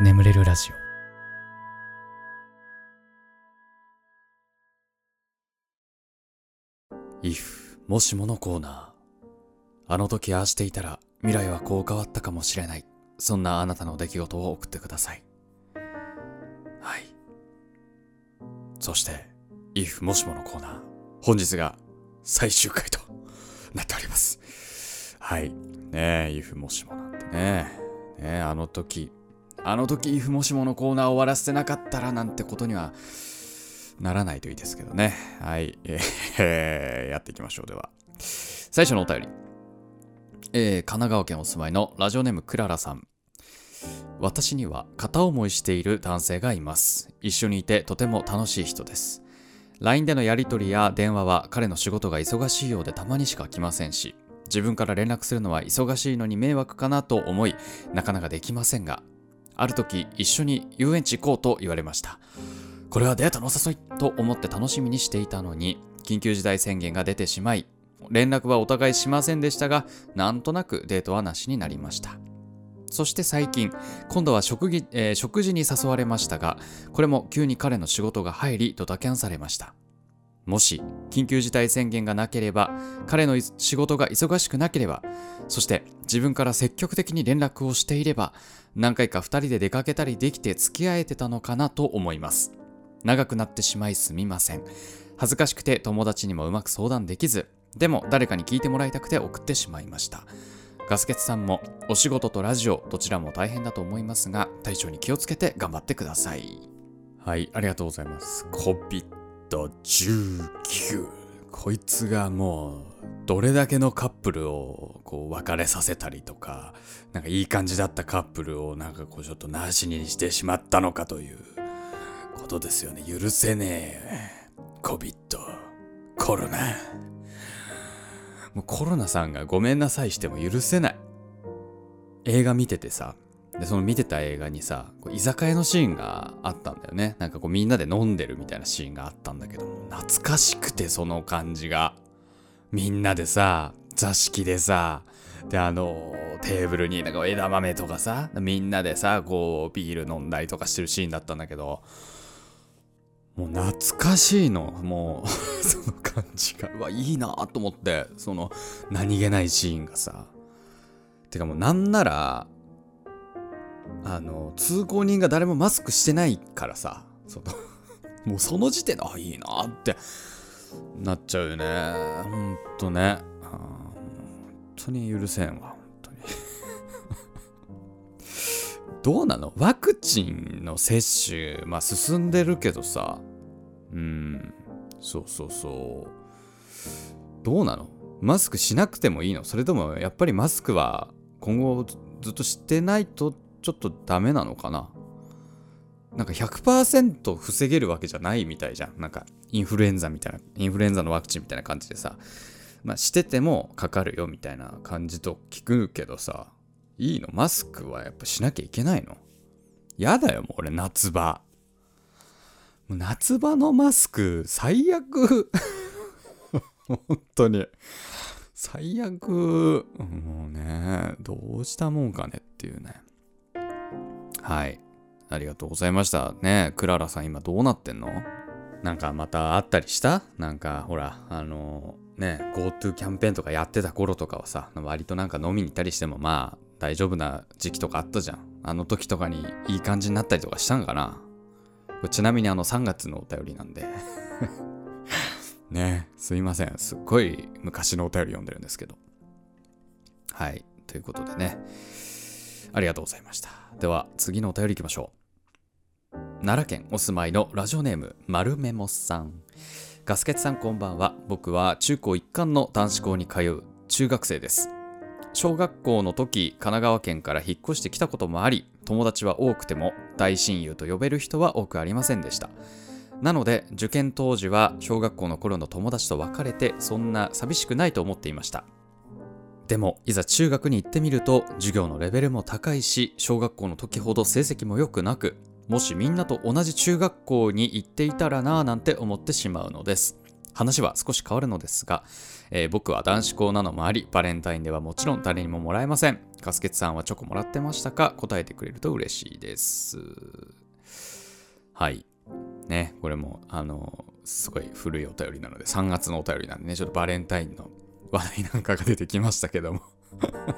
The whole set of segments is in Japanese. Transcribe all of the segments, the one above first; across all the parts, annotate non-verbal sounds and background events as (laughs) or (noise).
眠れるラジオ。If もしものコーナー。あの時ああしていたら未来はこう変わったかもしれない。そんなあなたの出来事を送ってください。はい。そして if もしものコーナー。本日が最終回となっております。はい。ねえ if もしもなんてね。ねえあの時あの時 if もしものコーナーを終わらせてなかったらなんてことにはならないといいですけどね。はい。えー、やっていきましょう。では。最初のお便り。えー、神奈川県お住まいのラジオネームクララさん。私には片思いしている男性がいます。一緒にいてとても楽しい人です。LINE でのやり取りや電話は彼の仕事が忙しいようでたまにしか来ませんし、自分から連絡するのは忙しいのに迷惑かなと思い、なかなかできませんが、ある時一緒に遊園地行こうと言われました。これはデートのお誘いと思って楽しみにしていたのに、緊急事態宣言が出てしまい、連絡はお互いしませんでしたが、なんとなくデートはなしになりました。そして最近、今度は食事,、えー食事に誘われましたが、これも急に彼の仕事が入りドタキャンされました。もし、緊急事態宣言がなければ、彼の仕事が忙しくなければ、そして自分から積極的に連絡をしていれば、何回か2人で出かけたりできて付き合えてたのかなと思います。長くなってしまいすみません。恥ずかしくて友達にもうまく相談できず、でも誰かに聞いてもらいたくて送ってしまいました。ガスケツさんもお仕事とラジオどちらも大変だと思いますが、体調に気をつけて頑張ってください。はい、ありがとうございます。COVID-19。こいつがもう、どれだけのカップルをこう別れさせたりとか、なんかいい感じだったカップルをなんかこうちょっとなしにしてしまったのかということですよね。許せねえ。COVID、コロナ。もうコロナさんがごめんなさいしても許せない。映画見ててさ、で、その見てた映画にさ、こう居酒屋のシーンがあったんだよね。なんかこうみんなで飲んでるみたいなシーンがあったんだけども、懐かしくてその感じが。みんなでさ、座敷でさ、で、あの、テーブルになんか枝豆とかさ、みんなでさ、こう、ビール飲んだりとかしてるシーンだったんだけど、もう懐かしいの。もう、(laughs) その感じが。うわ、いいなと思って、その、何気ないシーンがさ。てかもうなんなら、あの、通行人が誰もマスクしてないからさ、その、(laughs) もうその時点で、あ、いいなってなっちゃうよね。ほんとね。あー本当に許せんわ、本当に。(laughs) どうなの？ワクチンの接種、まあ進んでるけどさ、うん、そうそうそう。どうなの？マスクしなくてもいいの？それともやっぱりマスクは今後ずっとしてないとちょっとダメなのかな？なんか100%防げるわけじゃないみたいじゃん。なんかインフルエンザみたいな、インフルエンザのワクチンみたいな感じでさ、まあしててもかかるよみたいな感じと聞くけどさ、いいのマスクはやっぱしなきゃいけないの？やだよ、もう俺夏場。夏場のマスク、最悪。本当に。最悪。もうね、どうしたもんかねっていうね。はい。ありがとうございました。ねクララさん今どうなってんの？なんかまたあったりした？なんかほら、あのね、GoTo キャンペーンとかやってた頃とかはさ、割となんか飲みに行ったりしてもまあ大丈夫な時期とかあったじゃん。あの時とかにいい感じになったりとかしたんかな？ちなみにあの3月のお便りなんで。(laughs) ねすいません。すっごい昔のお便り読んでるんですけど。はい。ということでね。ありがとうございました。では次のお便り行きましょう。奈良県お住まいのラジオネーム丸メモさん。ガスケツさんこんばんは。僕は中高一貫の男子校に通う中学生です。小学校の時、神奈川県から引っ越してきたこともあり、友達は多くても大親友と呼べる人は多くありませんでした。なので、受験当時は小学校の頃の友達と別れて、そんな寂しくないと思っていました。でも、いざ中学に行ってみると、授業のレベルも高いし、小学校の時ほど成績も良くなく、もしみんなと同じ中学校に行っていたらなぁなんて思ってしまうのです。話は少し変わるのですが、えー僕は男子校なのもあり、バレンタインではもちろん誰にももらえません。カスケツさんはチョコもらってましたか？答えてくれると嬉しいです。はい。ね、これも、あの、すごい古いお便りなので、3月のお便りなんでね、ちょっとバレンタインの話題なんかが出てきましたけども。(laughs)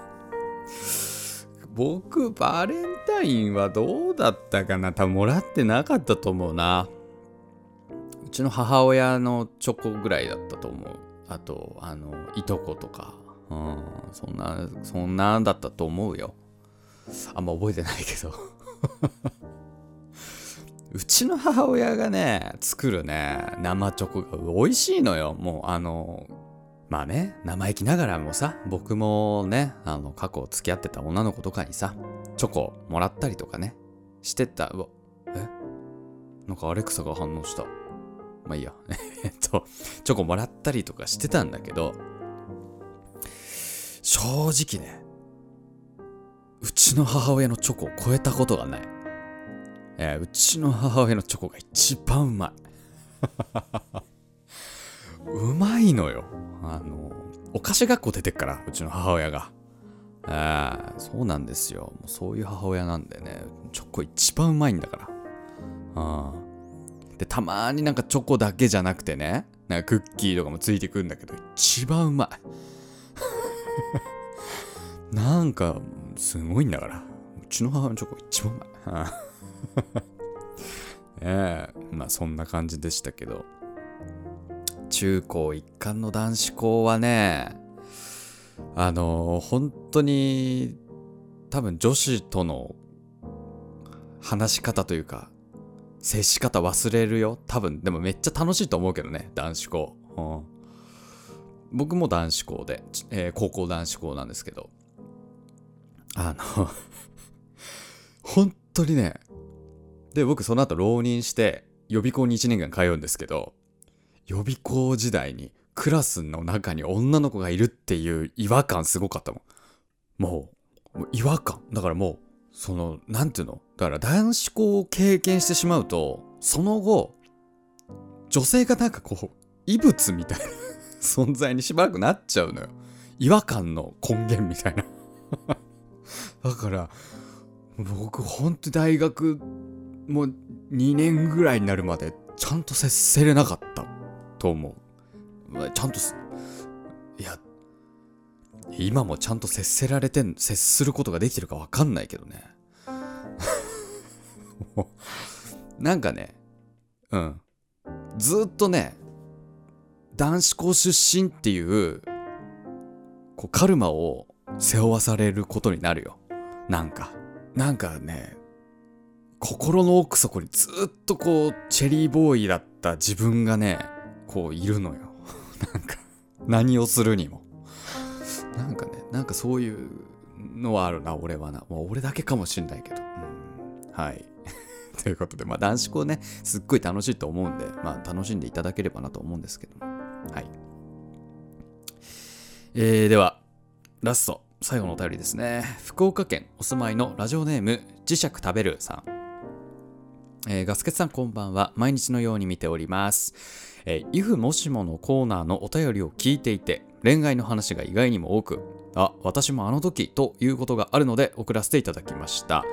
僕、バレンタインはどうだったかな？多分もらってなかったと思うな。うちの母親のチョコぐらいだったと思う。あと、あの、いとことか。うん、そんな、そんなんだったと思うよ。あんま覚えてないけど。(laughs) うちの母親がね、作るね、生チョコが美味しいのよ。もう、あの、まあね、生意気ながらもさ、僕もね、あの、過去付き合ってた女の子とかにさ、チョコもらったりとかね、してた。うわ、え？なんかアレクサが反応した。まあいいや。(laughs) えっと、チョコもらったりとかしてたんだけど、正直ね、うちの母親のチョコを超えたことがない。えーうちの母親のチョコが一番うまい。うまいのよ。あの、お菓子学校出てっから、うちの母親が。あ、そうなんですよ。もうそういう母親なんでね、チョコ一番うまいんだから。ああ。で、たまになんかチョコだけじゃなくてね、なんかクッキーとかもついてくんだけど、一番うまい。(laughs) なんか、すごいんだから。うちの母親のチョコ一番うまい。ああ (laughs) ええまあそんな感じでしたけど。中高一貫の男子校はね、あの本当に多分女子との話し方というか、接し方忘れるよ。多分、でもめっちゃ楽しいと思うけどね、男子校。うん僕も男子校で、えー高校男子校なんですけど、あの、(laughs) 本当にね、で、僕その後浪人して予備校に1年間通うんですけど、予備校時代にクラスの中に女の子がいるっていう違和感すごかったもん。もう、もう違和感。だからもう、その、なんていうのだから男子校を経験してしまうと、その後、女性がなんかこう、異物みたいな存在にしばらくなっちゃうのよ。違和感の根源みたいな。だから、僕ほんと大学もう2年ぐらいになるまでちゃんと接せれなかったと思う。まあちゃんとす、いや、今もちゃんと接せられてん、接することができてるかわかんないけどね。(laughs) なんかね、うん。ずっとね、男子校出身っていう、こう、カルマを背負わされることになるよ。なんか。なんかね、心の奥底にずっとこう、チェリーボーイだった自分がね、こういるのよ。(laughs) なんか、何をするにも。なんかね、なんかそういうのはあるな、俺はな。もう俺だけかもしんないけど。うん、はい。(laughs) ということで、まあ男子校ね、すっごい楽しいと思うんで、まあ楽しんでいただければなと思うんですけど。はい。えー、では、ラスト、最後のお便りですね。福岡県お住まいのラジオネーム、磁石食べるさん。えーガスケツさんこんばんは。毎日のように見ております。えー、if もしものコーナーのお便りを聞いていて、恋愛の話が意外にも多く、あ、私もあの時ということがあるので送らせていただきました。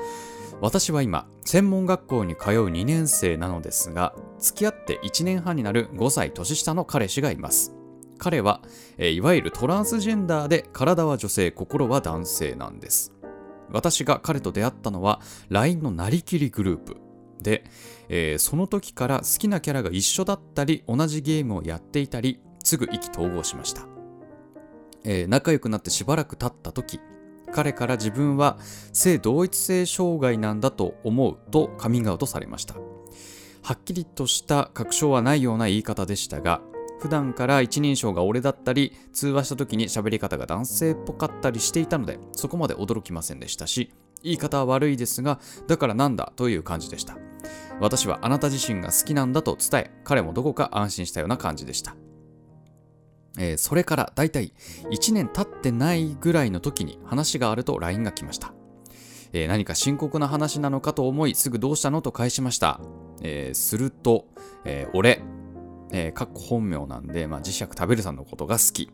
私は今、専門学校に通う2年生なのですが、付き合って1年半になる5歳年下の彼氏がいます。彼は、えいわゆるトランスジェンダーで体は女性、心は男性なんです。私が彼と出会ったのは LINE のなりきりグループで、えーその時から好きなキャラが一緒だったり同じゲームをやっていたりすぐ意気投合しました、えー仲良くなってしばらく経った時彼から自分は性同一性障害なんだと思うとカミングアウトされました。はっきりとした確証はないような言い方でしたが普段から一人称が俺だったり通話した時に喋り方が男性っぽかったりしていたのでそこまで驚きませんでしたし言い方は悪いですがだからなんだという感じでした。私はあなた自身が好きなんだと伝え彼もどこか安心したような感じでした。えーそれからだいたい1年経ってないぐらいの時に話があると LINE が来ました、えー何か深刻な話なのかと思いすぐどうしたのと返しました、えーすると、え俺えー、かっこ本名なんで、まあ、磁石食べるさんのことが好き。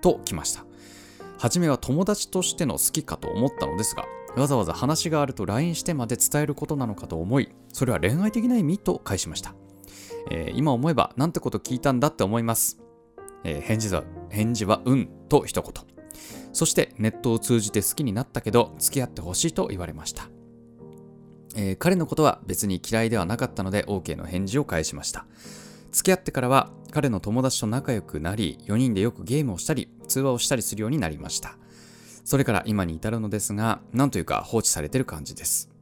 と来ました。初めは友達としての好きかと思ったのですが、わざわざ話があると LINE してまで伝えることなのかと思い、それは恋愛的な意味と返しました。えー、今思えばなんてこと聞いたんだって思います。えー、返事は、返事はうんと一言。そしてネットを通じて好きになったけど付き合ってほしいと言われました。えー、彼のことは別に嫌いではなかったので OK の返事を返しました。付き合ってからは彼の友達と仲良くなり、4人でよくゲームをしたり、通話をしたりするようになりました。それから今に至るのですが、なんというか放置されてる感じです。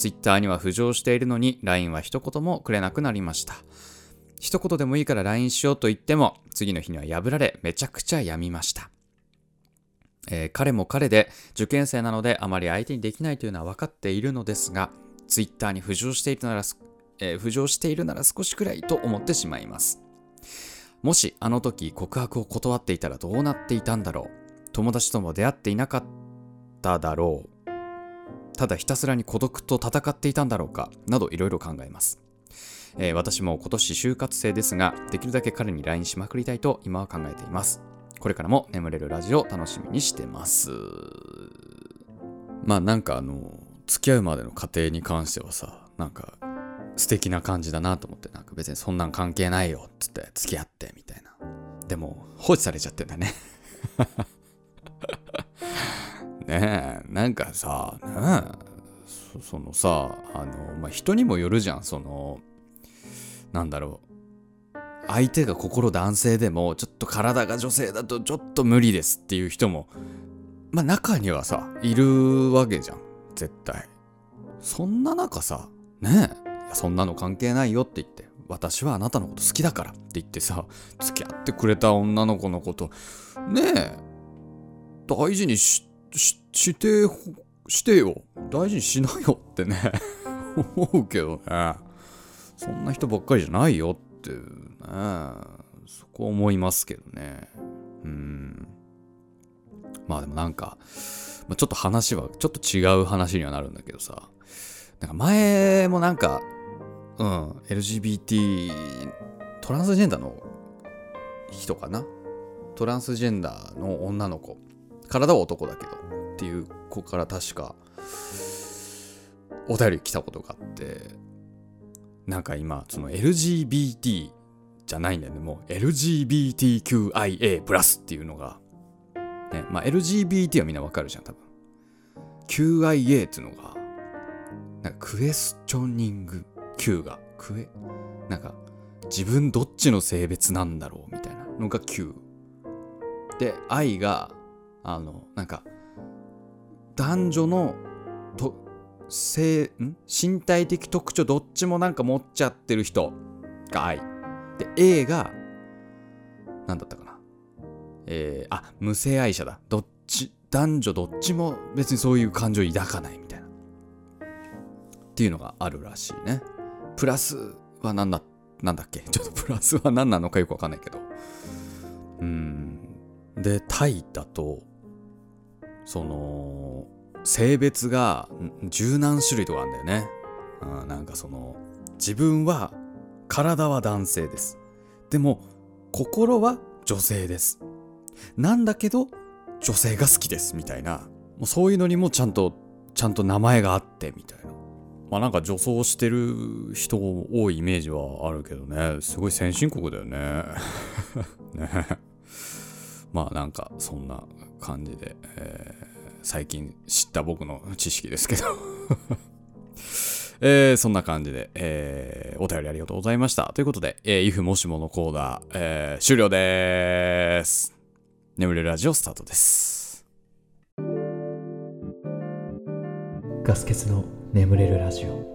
Twitter には浮上しているのに LINE は一言もくれなくなりました。一言でもいいから LINE しようと言っても、次の日には破られ、めちゃくちゃ病みました。えー、彼も彼で受験生なのであまり相手にできないというのは分かっているのですが、Twitter に浮上しているなら、えー、浮上しているなら少しくらいと思ってしまいます。もしあの時告白を断っていたらどうなっていたんだろう友達とも出会っていなかっただろうただひたすらに孤独と戦っていたんだろうかなどいろいろ考えます、えー、私も今年就活生ですができるだけ彼に LINE しまくりたいと今は考えています。これからも眠れるラジオ楽しみにしてます。まあなんかあの付き合うまでの過程に関してはさなんか素敵な感じだなと思ってなんか別にそんなん関係ないよっつって付き合ってみたいな。でも放置されちゃってんだね。ね。えなんかさね。えそのさあのまあ人にもよるじゃん。そのなんだろう。相手が心男性でもちょっと体が女性だとちょっと無理ですっていう人もまあ中にはさいるわけじゃん。絶対。そんな中さね。えそんなの関係ないよって言って私はあなたのこと好きだからって言ってさ付き合ってくれた女の子のことね。え大事にししてしてよ。大事にしなよってね。(laughs) 思うけどね。そんな人ばっかりじゃないよっていうね。そこ思いますけどね。うん。まあでもなんか、ま、ちょっと話はちょっと違う話にはなるんだけどさ。なんか前もなんかうん、LGBT、トランスジェンダーの人かな？トランスジェンダーの女の子。体は男だけど。っていう子から確か、お便り来たことがあって、なんか今、その LGBT じゃないんだよね。もう LGBTQIA っていうのが、ね、まあ LGBT はみんなわかるじゃん、多分。QIA っていうのが、なんかクエスチョニング Q がクエなんか自分どっちの性別なんだろうみたいなのが Q で I があのなんか男女のと性ん？身体的特徴どっちもなんか持っちゃってる人。が I で A が何だったかな。えー、あ無性愛者だ。どっち男女どっちも別にそういう感情抱かないみたいな。っていうのがあるらしいね。プラスは何だ、なんだっけ？ちょっと (laughs) プラスは何なのかよくわかんないけど。うん。で、タイだと、その、性別が十何種類とかあるんだよね。うん、なんかその、自分は、体は男性です。でも、心は女性です。なんだけど、女性が好きですみたいな。もうそういうのにもちゃんと、ちゃんと名前があってみたいな。まあなんか女装してる人多いイメージはあるけどね、すごい先進国だよね。(laughs) ねまあなんかそんな感じで、えー、最近知った僕の知識ですけど (laughs) えー、そんな感じで、えー、お便りありがとうございました。ということで、えー、if もしものコーナー、えー、終了です。眠れるラジオスタートです。ガス欠の眠れるラジオ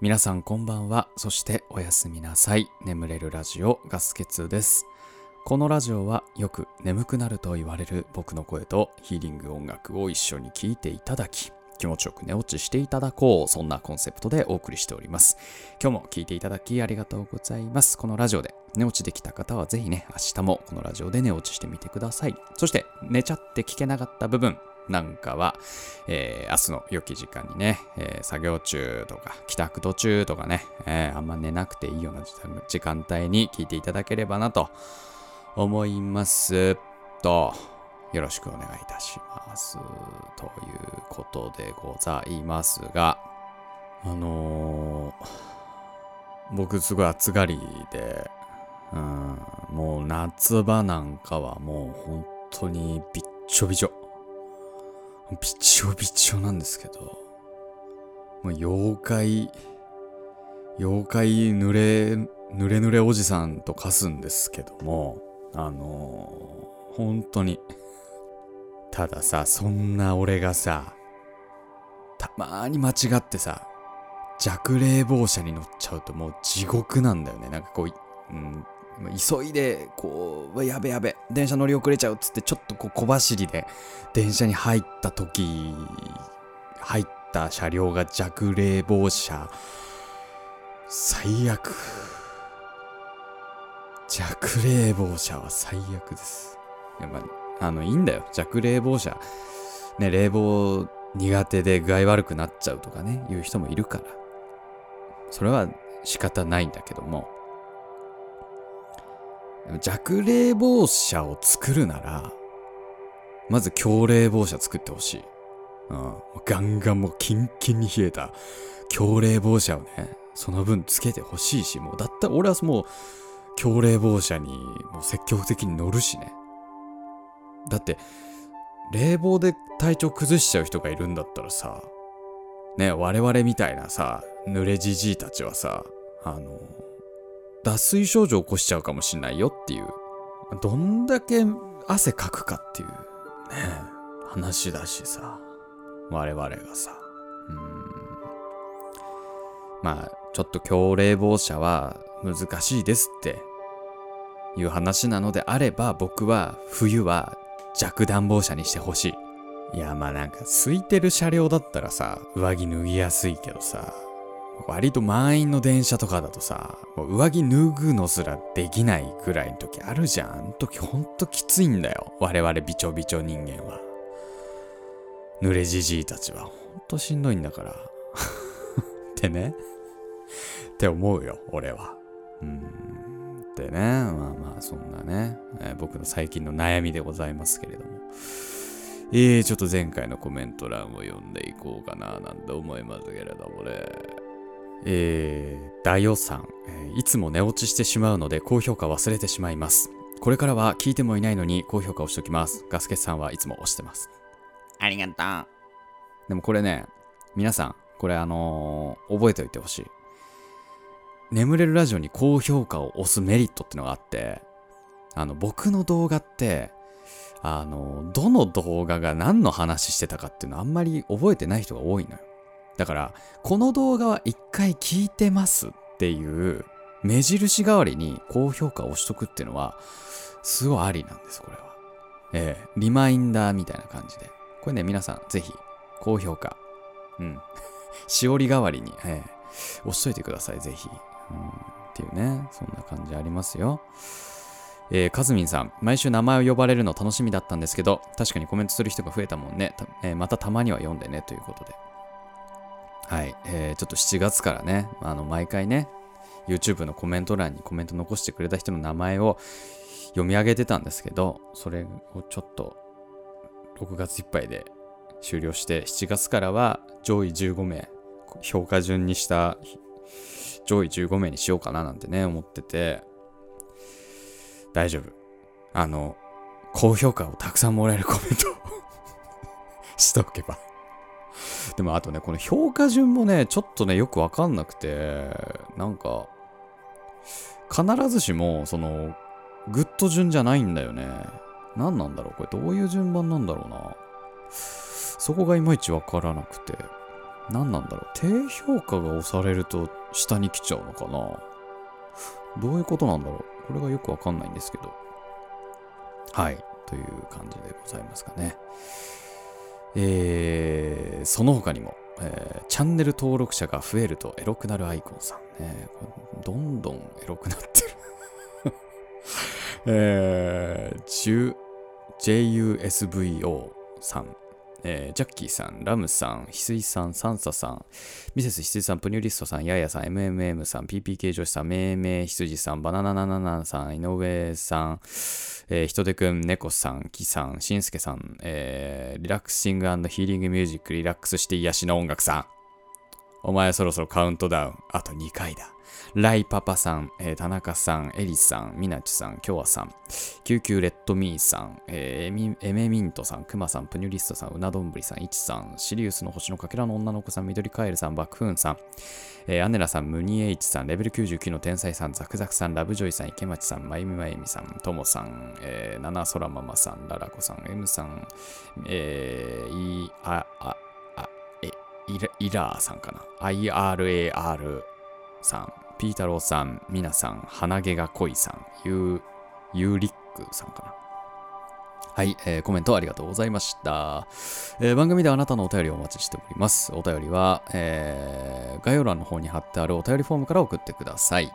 皆さんこんばんはそしておやすみなさい眠れるラジオガスケツですこのラジオはよく眠くなると言われる僕の声とヒーリング音楽を一緒に聴いていただき気持ちよく寝落ちしていただこう。そんなコンセプトでお送りしております。今日も聞いていただきありがとうございます。このラジオで寝落ちできた方はぜひね、明日もこのラジオで寝落ちしてみてください。そして寝ちゃって聞けなかった部分、なんかは、えー明日の良き時間にね、えー作業中とか、帰宅途中とかね、えーあんま寝なくていいような時間帯に聞いていただければなと思いますと、よろしくお願いいたします。ということでございますが、あのー僕すごい暑がりで、うん、もう夏場なんかはもう本当にびっちょびちょ。びちょびちょなんですけど、もう妖怪、妖怪濡れ、濡れ濡れおじさんと化すんですけども、あのー本当に。たださ、そんな俺がさ、たまーに間違ってさ、弱冷房車に乗っちゃうともう地獄なんだよね。なんかこう、うん、急いで、こう、やべやべ、電車乗り遅れちゃうっつって、ちょっとこう小走りで電車に入った時、入った車両が弱冷房車、最悪。弱冷房車は最悪です。やまあ、あの、いいんだよ。弱冷房車。ね、冷房苦手で具合悪くなっちゃうとかね、いう人もいるから。それは仕方ないんだけども。弱冷房車を作るなら、まず強冷房車作ってほしい。うん。ガンガンもうキンキンに冷えた強冷房車をね、その分つけてほしいし、もうだったら俺はもう強冷房車にもう積極的に乗るしね。だって、冷房で体調崩しちゃう人がいるんだったらさ、ね、我々みたいなさ、濡れじじいたちはさ、あの、脱水症状起こしちゃうかもしんないよっていう、どんだけ汗かくかっていう、ね、話だしさ、我々がさ、うん。まあ、ちょっと強冷房車は難しいですっていう話なのであれば、僕は冬は弱暖房車にしてほしい。いや、まあなんか空いてる車両だったらさ、上着脱ぎやすいけどさ、割と満員の電車とかだとさ、もう上着脱ぐのすらできないくらいの時あるじゃん。あの時ほんときついんだよ。我々びちょびちょ人間は。濡れじじいたちはほんとしんどいんだから。(laughs) ってね。って思うよ、俺は。うん。ってね。まあまあ、そんなね、えー僕の最近の悩みでございますけれども。えー、ちょっと前回のコメント欄を読んでいこうかななんて思いますけれどもね。えー、大予さん、えーいつも寝落ちしてしまうので高評価忘れてしまいます。これからは聞いてもいないのに高評価をしときます。ガスケさんはいつも押してます。ありがとう。でもこれね、皆さん、これあのー覚えておいてほしい。眠れるラジオに高評価を押すメリットってのがあって、あの、僕の動画って、あの、どの動画が何の話してたかっていうのあんまり覚えてない人が多いのよ。だから、この動画は一回聞いてますっていう目印代わりに高評価を押しとくっていうのは、すごいありなんです、これは。ええリマインダーみたいな感じで。これね、皆さん、ぜひ、高評価。うん。(laughs) しおり代わりに、ええ押しといてください、ぜひ。っていうね、そんな感じありますよ。えー、かずみんさん、毎週名前を呼ばれるの楽しみだったんですけど、確かにコメントする人が増えたもんね。たえーまたたまには読んでね、ということで。はい。えー、ちょっと7月からね、あの、毎回ね、YouTube のコメント欄にコメント残してくれた人の名前を読み上げてたんですけど、それをちょっと6月いっぱいで終了して、7月からは上位15名、評価順にした上位15名にしようかななんてね、思ってて、大丈夫。あの、高評価をたくさんもらえるコメント (laughs) しておけば。でもあとね、この評価順もね、ちょっとね、よくわかんなくて、なんか、必ずしも、その、グッド順じゃないんだよね。何なんだろうこれどういう順番なんだろうな。そこがいまいちわからなくて。何なんだろう低評価が押されると下に来ちゃうのかな？どういうことなんだろう？これがよくわかんないんですけど。はい。という感じでございますかね。えー、その他にも、えーチャンネル登録者が増えるとエロくなるアイコンさんね。どんどんエロくなってる。(laughs) えー、JUSVO さん。えージャッキーさん、ラムさん、翡翠さん、サンサさん、ミセス翡翠さん、プニュリストさん、ヤヤさん、MMM さん、PPK 女子さん、めいめい羊さん、バナナナナナさん、井上さん、えー、ひとでくん、猫さん、キさん、しんすけさん、えーリラクシングヒーリングミュージック、リラックスして癒しの音楽さん。お前そろそろカウントダウン、あと2回だ。ライパパさん、えー田中さん、エリさん、ミナチさん、キョアさん、救急レッドミーさん、えーエメミントさん、クマさん、プニュリストさん、うなどんぶりさん、イチさん、シリウスの星のかけらの女の子さん、緑カエルさん、バクフーンさん、えーアネラさん、ムニエイチさん、レベル99の天才さん、ザクザクさん、ラブジョイさん、池町さん、まゆみまゆみさん、ともさん、えー、ナナソラママさん、ララコさん、エムさん、えー、い、あ、あ、あ、イライラーさんかな ?IRAR さん、ピータローさん、ミナさん、鼻毛が濃いさん、ユー、ユーリックさんかなはい、えーコメントありがとうございました、えー番組ではあなたのお便りをお待ちしております。お便りは、えー概要欄の方に貼ってあるお便りフォームから送ってください。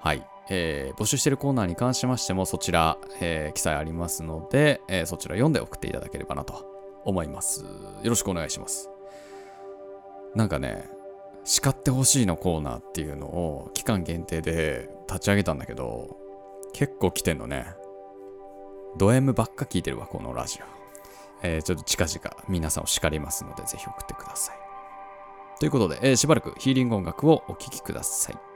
はい。えー募集しているコーナーに関しましても、そちら、えー記載ありますので、えーそちら読んで送っていただければなと思います。よろしくお願いします。なんかね、叱ってほしいのコーナーっていうのを期間限定で立ち上げたんだけど、結構来てんのね。ド M ばっか聞いてるわ、このラジオ。えーちょっと近々皆さんを叱りますので、ぜひ送ってください。ということで、えーしばらくヒーリング音楽をお聴きください。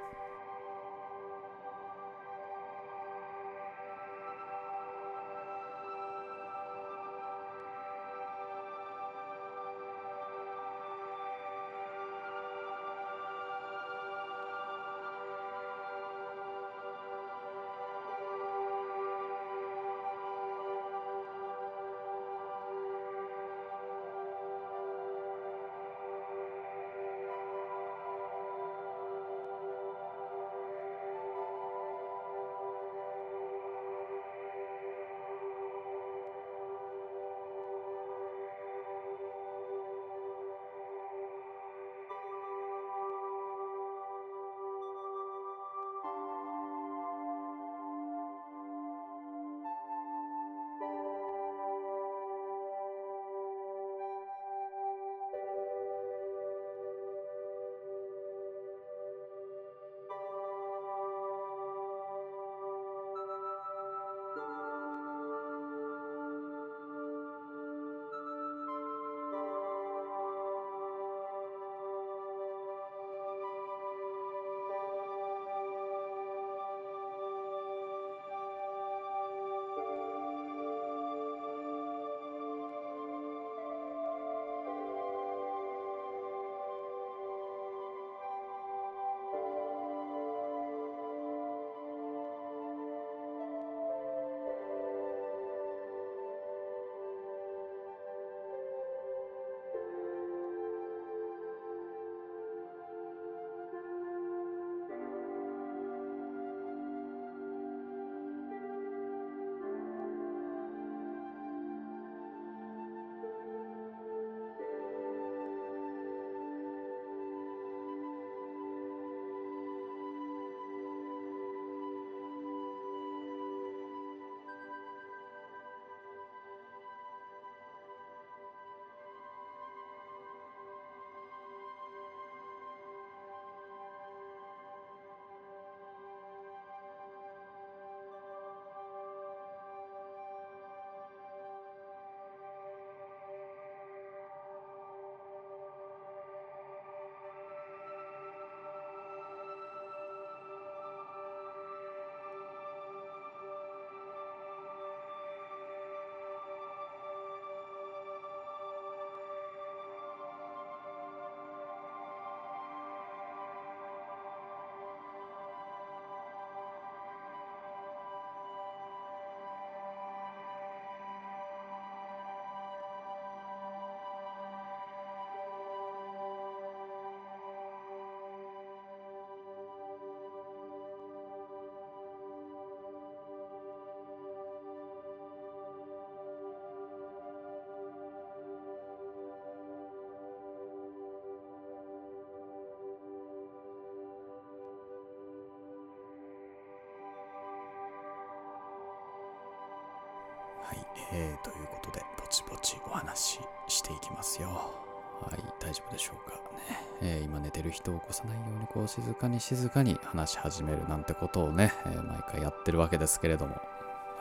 えー、ということで、ぼちぼちお話ししていきますよ。はい、大丈夫でしょうかね、えー今寝てる人を起こさないようにこう静かに静かに話し始めるなんてことをね、えー毎回やってるわけですけれども。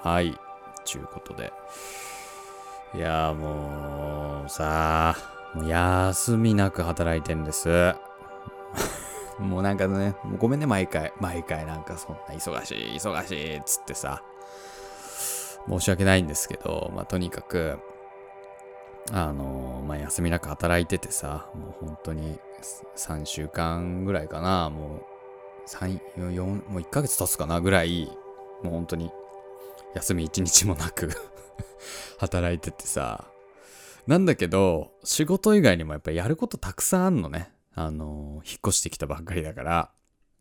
はいちゅうことで。いやもうさあもう休みなく働いてんです。(laughs) もうなんかねごめんね毎回。毎回なんかそんな忙しい忙しいっつってさ。申し訳ないんですけどまあとにかくあのまあ、休みなく働いててさ、もう本当に3週間ぐらいかな、もう3、4、もう1ヶ月経つかなぐらい、もう本当に休み1日もなく (laughs) 働いててさ、なんだけど、仕事以外にもやっぱりやることたくさんあんのね。あの、引っ越してきたばっかりだから。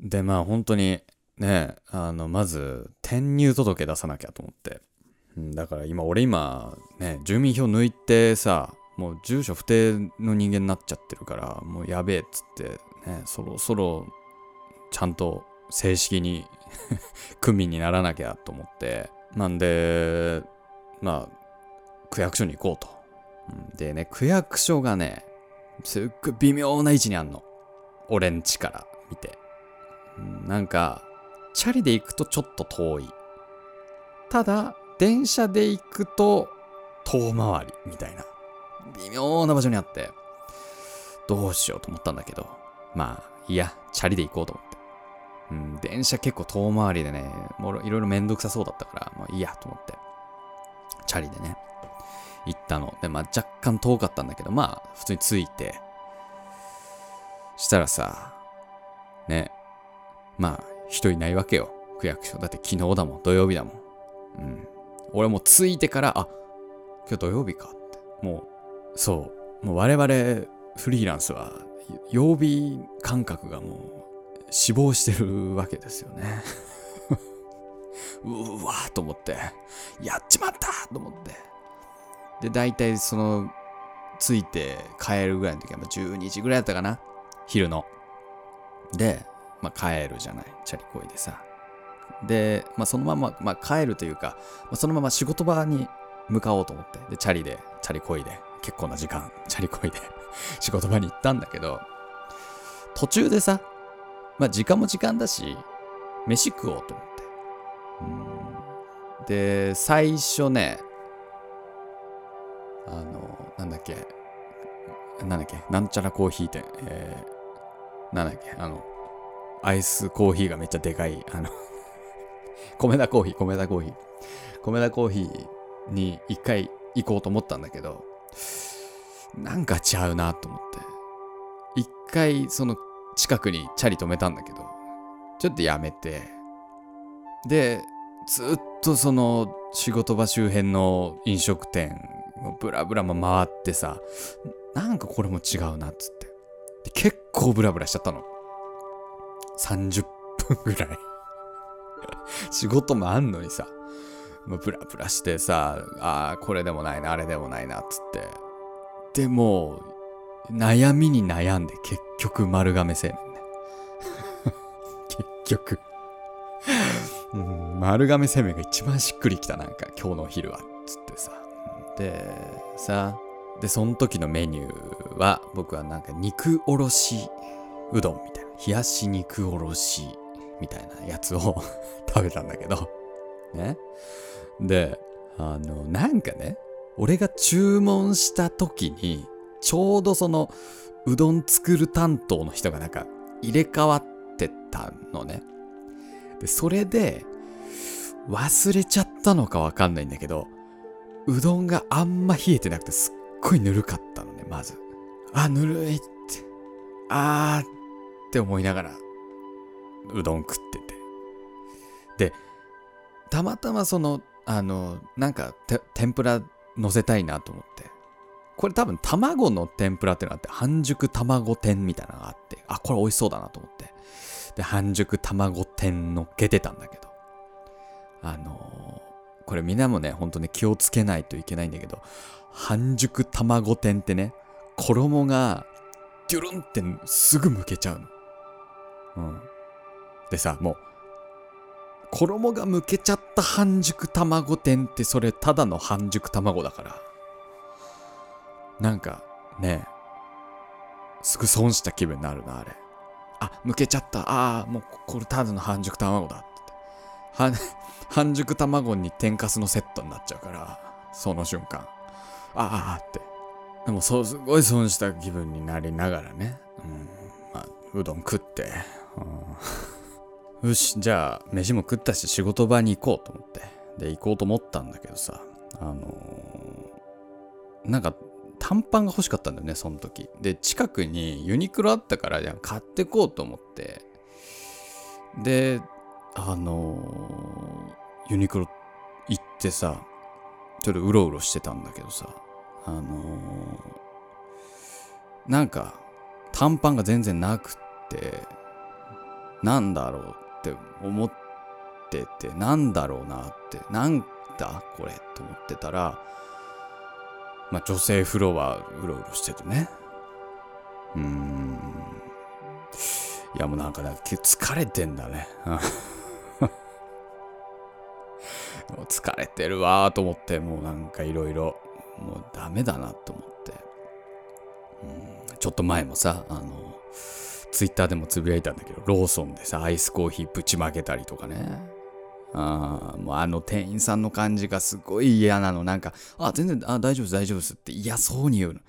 で、まあ本当にね、あの、まず転入届出さなきゃと思って。だから今俺今ね住民票抜いてさもう住所不定の人間になっちゃってるからもうやべえっつってねそろそろちゃんと正式に (laughs) 区民にならなきゃと思って。なんでまあ区役所に行こうと、でね区役所がねすっごい微妙な位置にあんの。俺ん家から見て、なんかチャリで行くとちょっと遠い。ただ電車で行くと遠回りみたいな。微妙な場所にあってどうしようと思ったんだけどまあいいやチャリで行こうと思って。うん電車結構遠回りでねもういろいろめんどくさそうだったからまあいいやと思って。チャリでね行ったの。でまあ若干遠かったんだけどまあ普通に着いて。したらさねまあ人いないわけよ。区役所。だって昨日だもん。土曜日だもん。うん。俺も着いてから、あ、今日土曜日かって。もう、そう。もう我々フリーランスは、曜日感覚がもう死亡してるわけですよね。うわーと思って、やっちまったと思って。で、大体その、着いて帰るぐらいの時は、12時ぐらいだったかな昼の。で、まあ帰るじゃない。チャリこいでさ。で、まあ、そのまま、まあ、帰るというか、まあ、そのまま仕事場に向かおうと思って、で、チャリで、チャリこいで、結構な時間、チャリこいで、(laughs) 仕事場に行ったんだけど、途中でさ、まあ、時間も時間だし、飯食おうと思って。で、最初ね、あの、なんだっけ、なんだっけ、なんちゃらコーヒー店、えー、なんだっけ、あの、アイスコーヒーがめっちゃでかい、あの、(laughs) 米田コーヒー、米田コーヒー。米田コーヒーに一回行こうと思ったんだけど、なんかちゃうなと思って。一回その近くにチャリ止めたんだけど、ちょっとやめて、で、ずっとその仕事場周辺の飲食店をブラブラ回ってさ、なんかこれも違うなっつって。で結構ブラブラしちゃったの。30分ぐらい。(laughs) 仕事もあんのにさ、もうブラブラしてさ、ああ、これでもないな、あれでもないな、つって。でも、悩みに悩んで結局丸亀製麺ね。(laughs) 結局。(laughs) うん、丸亀製麺が一番しっくりきた、なんか、今日のお昼は、つってさ。で、さ、で、その時のメニューは、僕はなんか肉おろしうどんみたいな。冷やし肉おろしみたいなやつを (laughs) 食べたんだけど、ね。で、あの、なんかね、俺が注文した時に、ちょうどその、うどん作る担当の人がなんか入れ替わってたのね。で、それで、忘れちゃったのかわかんないんだけど、うどんがあんま冷えてなくてすっごいぬるかったのね、まず。あ、ぬるいって。あーって思いながら、うどん食ってて。で、たまたまその、あの、なんか、天ぷら乗せたいなと思って。これ多分卵の天ぷらってのがあって、半熟卵天みたいなのがあって、あ、これ美味しそうだなと思って。で、半熟卵天乗っけてたんだけど。あのーこれみんなもね、ほんとね、気をつけないといけないんだけど、半熟卵天ってね、衣が、デュルンってすぐ剥けちゃうの。うん。でさ、もう、衣が剥けちゃった半熟卵天ってそれただの半熟卵だから。なんかね、すぐ損した気分になるな、あれ。あ、むけちゃった。ああ、もうこれただの半熟卵だって。半 (laughs) 半熟卵に天かすのセットになっちゃうから、その瞬間。ああって。でもそう、すごい損した気分になりながらね。うん。まあ、うどん食って。うん、よし、じゃあ、飯も食ったし仕事場に行こうと思って。で、行こうと思ったんだけどさ、あのーなんか、短パンが欲しかったんだよね、その時。で、近くにユニクロあったから、じゃあ買ってこうと思って。で、あのーユニクロ行ってさ、ちょっとうろうろしてたんだけどさ、あのーなんか、短パンが全然なくって、なんだろうって思ってて、なんだろうなって、なんだこれと思ってたら、まあ、女性フロアうろうろしててね。うーん。いやもうなんかね、疲れてんだね。(laughs) 疲れてるわと思って、もうなんかいろいろ、もうダメだなと思って。うんちょっと前もさ、あの、ツイッターでもつぶやいたんだけど、ローソンでさ、アイスコーヒーぶちまけたりとかね。あーもうあの店員さんの感じがすごい嫌なの。なんか、あ、全然、あ、大丈夫です、大丈夫ですって嫌そうに言うの。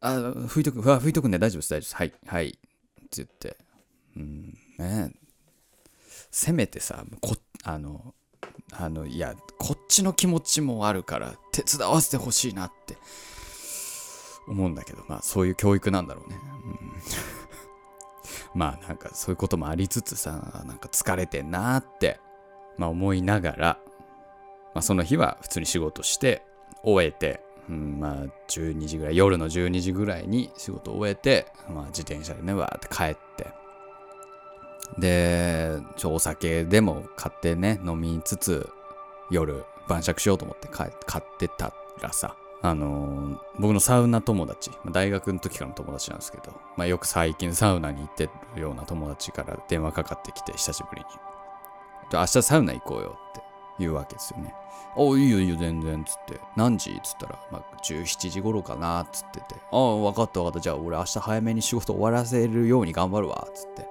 あ、拭いとく、あ拭いとくんで大丈夫です、大丈夫です。はい、はい。って言って。うん、ねせめてさ、こ、あの、あの、いや、こっちの気持ちもあるから、手伝わせてほしいなって思うんだけど、まあ、そういう教育なんだろうね。うんまあ、なんか、そういうこともありつつさ、なんか疲れてんなって、まあ、思いながら、まあ、その日は普通に仕事して、終えて、うん、まあ、12時ぐらい、夜の12時ぐらいに仕事終えて、まあ、自転車でね、わーって帰って、で、ちょ、お酒でも買ってね、飲みつつ、夜、晩酌しようと思って買ってたらさ、あの僕のサウナ友達、大学の時からの友達なんですけど、まあ、よく最近サウナに行ってるような友達から電話かかってきて、久しぶりに。明日サウナ行こうよって言うわけですよね。おいいよいいよ全然つって。何時つったら、まあ、17時頃かなつってて。ああ、分かった分かった。じゃあ俺明日早めに仕事終わらせるように頑張るわつって。ま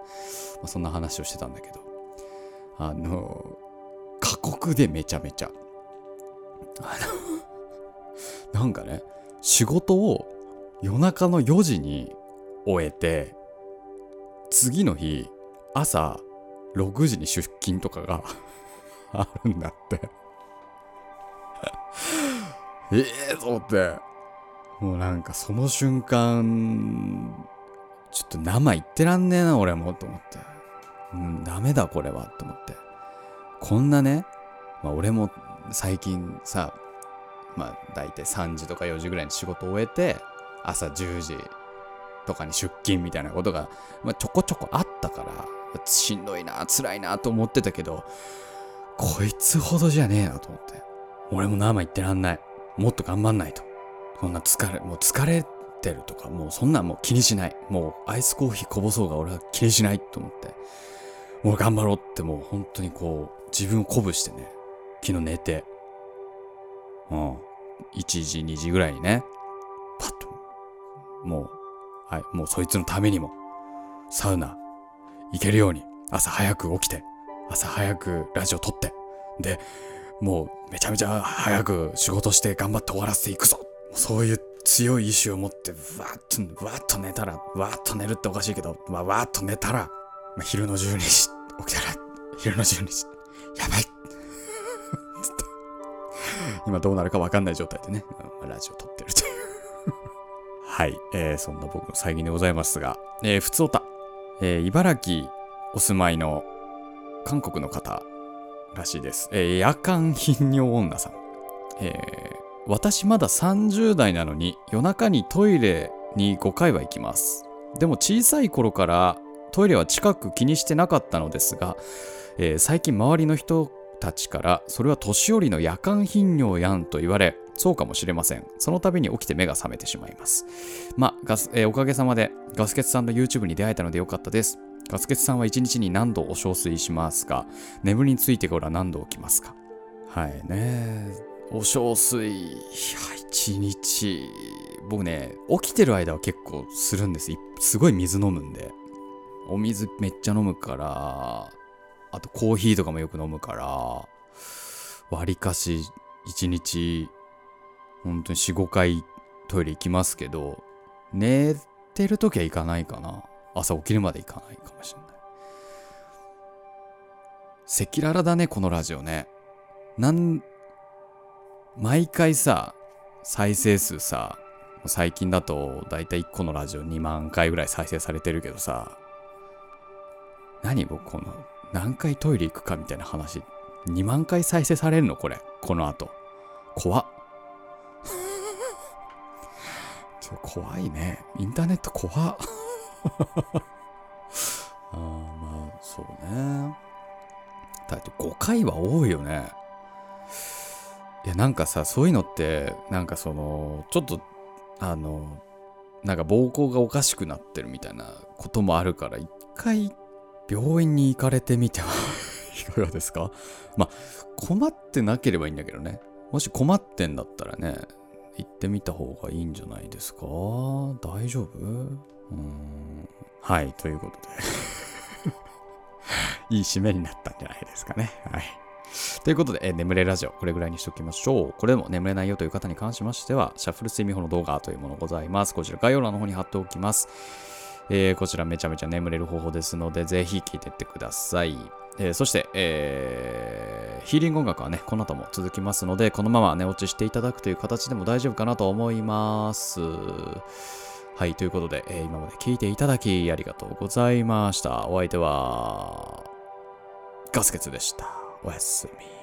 あ、そんな話をしてたんだけど。あの過酷でめちゃめちゃ。あの、なんかね、仕事を夜中の4時に終えて、次の日、朝6時に出勤とかが (laughs) あるんだって。(laughs) ええと思って。もうなんかその瞬間、ちょっと生言ってらんねえな、俺も、と思って。うん、ダメだ、これは、と思って。こんなね、まあ俺も最近さ、まあ大体3時とか4時ぐらいに仕事を終えて、朝10時とかに出勤みたいなことが、まあ、ちょこちょこあったから、しんどいな、辛いなと思ってたけど、こいつほどじゃねえなと思って。俺も生言ってらんない。もっと頑張んないと。そんな疲れ、もう疲れてるとか、もうそんなんもう気にしない。もうアイスコーヒーこぼそうが俺は気にしないと思って。もう頑張ろうってもう本当にこう、自分を鼓舞してね、昨日寝て、うん、1時、2時ぐらいにね、パッと、もう、はい、もうそいつのためにも、サウナ、行けるように、朝早く起きて、朝早くラジオ撮って、で、もうめちゃめちゃ早く仕事して頑張って終わらせていくぞ。そういう強い意志を持って、わーっと、わーっと寝たら、わーっと寝るっておかしいけど、まあ、わーっと寝たら、ま、昼の12時、起きたら、昼の12時、やばい。(laughs) 今どうなるかわかんない状態でね、ラジオ撮ってるという。(laughs) はい、えー、そんな僕の最近でございますが、えー、ふつおた、えー、茨城お住まいの韓国の方らしいです。えー夜間頻尿女さん。えー私まだ30代なのに夜中にトイレに5回は行きます。でも小さい頃からトイレは近く気にしてなかったのですが、えー最近周りの人たちからそれは年寄りの夜間頻尿やんと言われ、そうかもしれません。その度に起きて目が覚めてしまいます。まあ、ガス、えーおかげさまでガスケツさんの YouTube に出会えたのでよかったです。ガスケツさんは1日に何度お小水しますか？眠りについてから何度起きますか？はいね。お小水、いや、1日、僕ね、起きてる間は結構するんです。すごい水飲むんで。お水めっちゃ飲むから、あとコーヒーとかもよく飲むから、割かし1日、本当に4、5回トイレ行きますけど、寝てる時は行かないかな。朝起きるまで行かないかもしれない。赤裸々だね、このラジオね。なん、毎回さ、再生数さ、最近だとだいたい1個のラジオ2万回ぐらい再生されてるけどさ、何僕この何回トイレ行くかみたいな話、2万回再生されるのこれ、この後。怖っ。(laughs) ちょ怖いね。インターネット怖っ。(laughs) あまあ、そうね。だって5回は多いよね。いや、なんかさ、そういうのって、なんかその、ちょっと、あの、なんか膀胱がおかしくなってるみたいなこともあるから、一回病院に行かれてみては (laughs) いかがですか？まあ、困ってなければいいんだけどね。もし困ってんだったらね、行ってみた方がいいんじゃないですか？大丈夫？うーん。はい、ということで。(laughs) いい締めになったんじゃないですかね。はい。ということで、え眠れラジオ、これぐらいにしておきましょう。これでも眠れないよという方に関しましては、シャッフル睡眠法の動画というものございます。こちら概要欄の方に貼っておきます。えーこちらめちゃめちゃ眠れる方法ですので、ぜひ聞いてってください。えーそして、えーヒーリング音楽はね、この後も続きますので、このまま寝落ちしていただくという形でも大丈夫かなと思います。はい、ということで、えー今まで聞いていただきありがとうございました。お相手は、ガスケツでした。おやすみ。